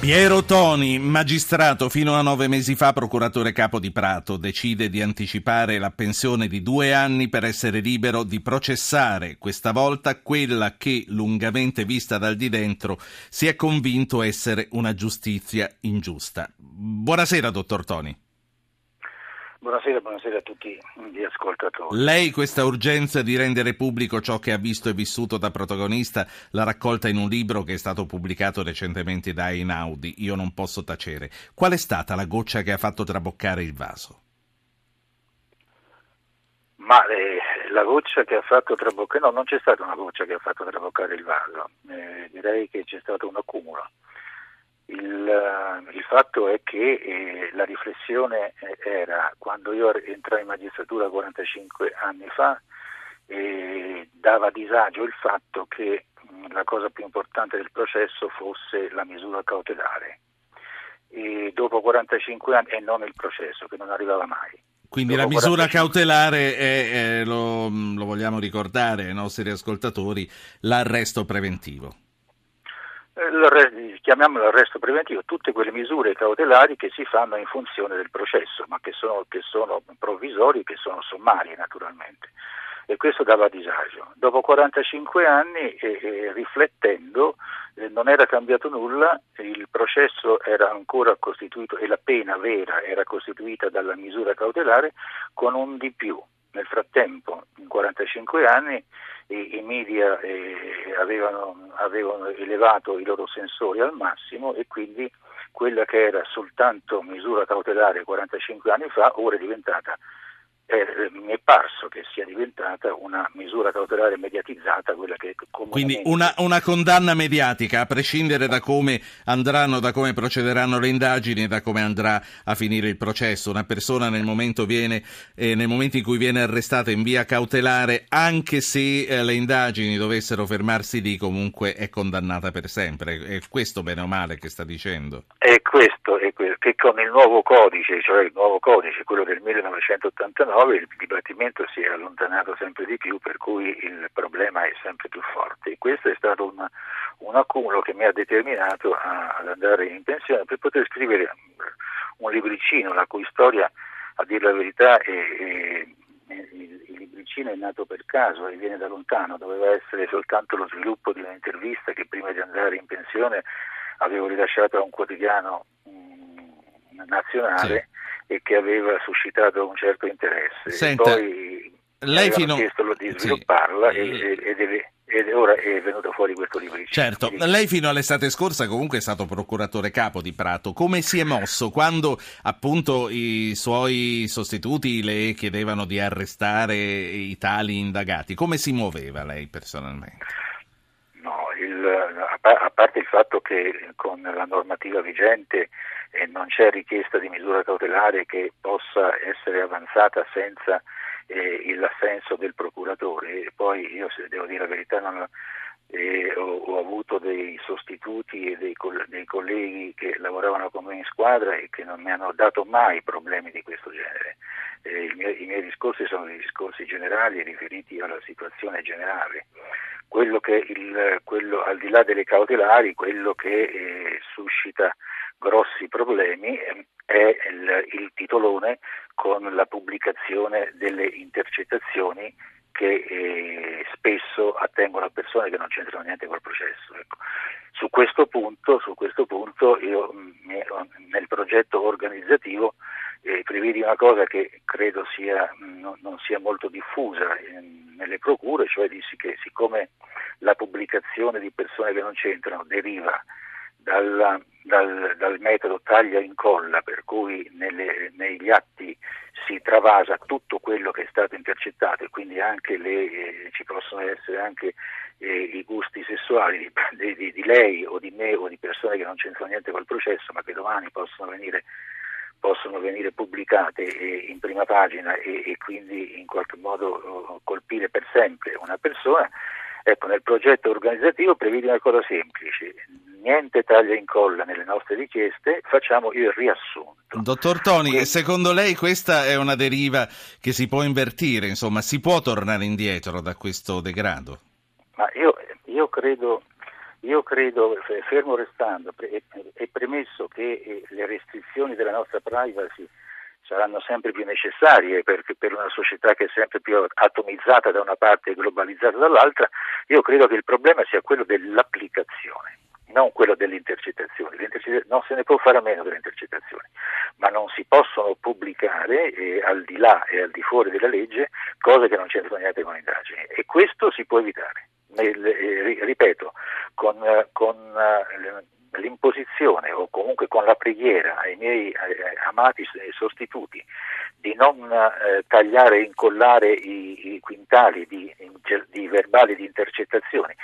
Piero Toni, magistrato fino a nove mesi fa procuratore capo di Prato, decide di anticipare la pensione di due anni per essere libero di processare, questa volta quella che, lungamente vista dal di dentro, si è convinto essere una giustizia ingiusta. Buonasera, dottor Toni. Buonasera, buonasera a tutti gli ascoltatori. Lei questa urgenza di rendere pubblico ciò che ha visto e vissuto da protagonista l'ha raccolta in un libro che è stato pubblicato recentemente da Einaudi, Io non posso tacere. Qual è stata la goccia che ha fatto traboccare il vaso? Ma eh, la goccia che ha fatto traboccare, no, non c'è stata una goccia che ha fatto traboccare il vaso, eh, direi che c'è stato un accumulo. Il, eh, il, fatto è che eh, la riflessione eh, era quando io entrai in magistratura 45 anni fa, eh, dava disagio il fatto che mh, la cosa più importante del processo fosse la misura cautelare. E dopo 45 anni e non il processo, che non arrivava mai. Quindi dopo la misura 45... cautelare è, è lo, lo vogliamo ricordare ai nostri ascoltatori, l'arresto preventivo chiamiamolo arresto preventivo, tutte quelle misure cautelari che si fanno in funzione del processo, ma che sono, che sono provvisori, che sono sommarie naturalmente. E questo dava disagio. Dopo 45 anni, eh, eh, riflettendo, eh, non era cambiato nulla, il processo era ancora costituito e la pena vera era costituita dalla misura cautelare con un di più. Nel frattempo, in 45 anni, i, i media eh, avevano, avevano elevato i loro sensori al massimo e quindi quella che era soltanto misura cautelare 45 anni fa ora è diventata eh, mi è parso che sia diventata una misura cautelare mediatizzata, quella che Quindi una, una, condanna mediatica, a prescindere da come andranno, da come procederanno le indagini e da come andrà a finire il processo. Una persona nel momento, viene, eh, nel momento in cui viene arrestata in via cautelare, anche se eh, le indagini dovessero fermarsi lì, comunque è condannata per sempre. È questo bene o male che sta dicendo? È questo, è questo che con il nuovo codice, cioè il nuovo codice, quello del 1989, 2009 il dibattimento si è allontanato sempre di più, per cui il problema è sempre più forte. Questo è stato un, un accumulo che mi ha determinato a, ad andare in pensione per poter scrivere un libricino, la cui storia, a dire la verità, è, è, il, il libricino è nato per caso e viene da lontano, doveva essere soltanto lo sviluppo di un'intervista che prima di andare in pensione avevo rilasciato a un quotidiano mh, mm, nazionale. Sì e che aveva suscitato un certo interesse. Senta, poi lei fino... chiesto di svilupparla sì. e, ed, è, ed ora è venuto fuori questo libro. Certo, lei fino all'estate scorsa comunque è stato procuratore capo di Prato. Come si è mosso quando appunto i suoi sostituti le chiedevano di arrestare i tali indagati? Come si muoveva lei personalmente? A parte il fatto che con la normativa vigente e non c'è richiesta di misura cautelare che possa essere avanzata senza eh, l'assenso del procuratore. E poi io, se devo dire la verità, non, eh, ho, ho, avuto dei sostituti e dei, dei, colleghi che lavoravano con me in squadra e che non mi hanno dato mai problemi di questo genere. Eh, mio, I miei discorsi sono dei discorsi generali riferiti alla situazione generale. Quello che il, quello, al di là delle cautelari, quello che eh, suscita grossi problemi ehm, è il, il titolone con la pubblicazione delle intercettazioni che eh, spesso attengono a persone che non c'entrano niente col processo. Ecco. Su, questo punto, su, questo punto, io mm, nel progetto organizzativo eh, prevedi una cosa che credo sia, mm, non, sia molto diffusa in, nelle procure, cioè dissi che siccome la pubblicazione di persone che non c'entrano deriva dal, dal, dal, metodo taglia e incolla, per cui nelle, negli atti si travasa tutto quello che è stato intercettato e quindi le, eh, ci possono essere anche eh, i gusti sessuali di, di, di, lei o di me o di persone che non c'entrano niente col processo ma che domani possono venire, possono venire pubblicate eh, in prima pagina e, e, quindi in qualche modo oh, colpire per sempre una persona. Ecco, nel progetto organizzativo prevede una cosa semplice, niente taglia e incolla nelle nostre richieste, facciamo il riassunto. Dottor Toni, Quindi, secondo lei questa è una deriva che si può invertire, insomma, si può tornare indietro da questo degrado? Ma io, io credo Io credo, fermo restando, è premesso che eh, le restrizioni della nostra privacy saranno sempre più necessarie perché per una società che è sempre più atomizzata da una parte e globalizzata dall'altra, io credo che il problema sia quello dell'applicazione, non quello delle intercettazioni. Non se ne può fare a meno delle intercettazioni, ma non si possono pubblicare eh, al di là e al di fuori della legge cose che non c'entrano niente con indagini e questo si può evitare. Eh, ripeto, con, eh, con eh, l'imposizione o comunque con la preghiera ai miei eh, amati sostituti di non eh, tagliare e incollare i, i quintali di, di, verbali di intercettazioni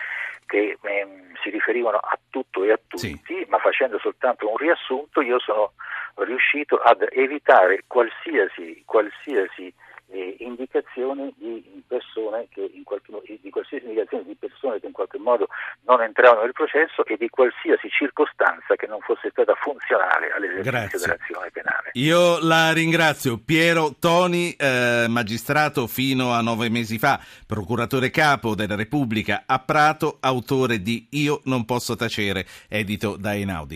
che ehm, si riferivano a tutto e a tutti, sì. ma facendo soltanto un riassunto, io sono riuscito ad evitare qualsiasi, qualsiasi eh, indicazioni di persone che in qualche modo, di qualsiasi indicazione di persone che in qualche modo non entravano nel processo e di qualsiasi circostanza che non fosse stata funzionale all'esercizio dell'azione penale. Io la ringrazio. Piero Toni, eh, magistrato fino a nove mesi fa, procuratore capo della Repubblica a Prato, autore di Io non posso tacere, edito da Einaudi.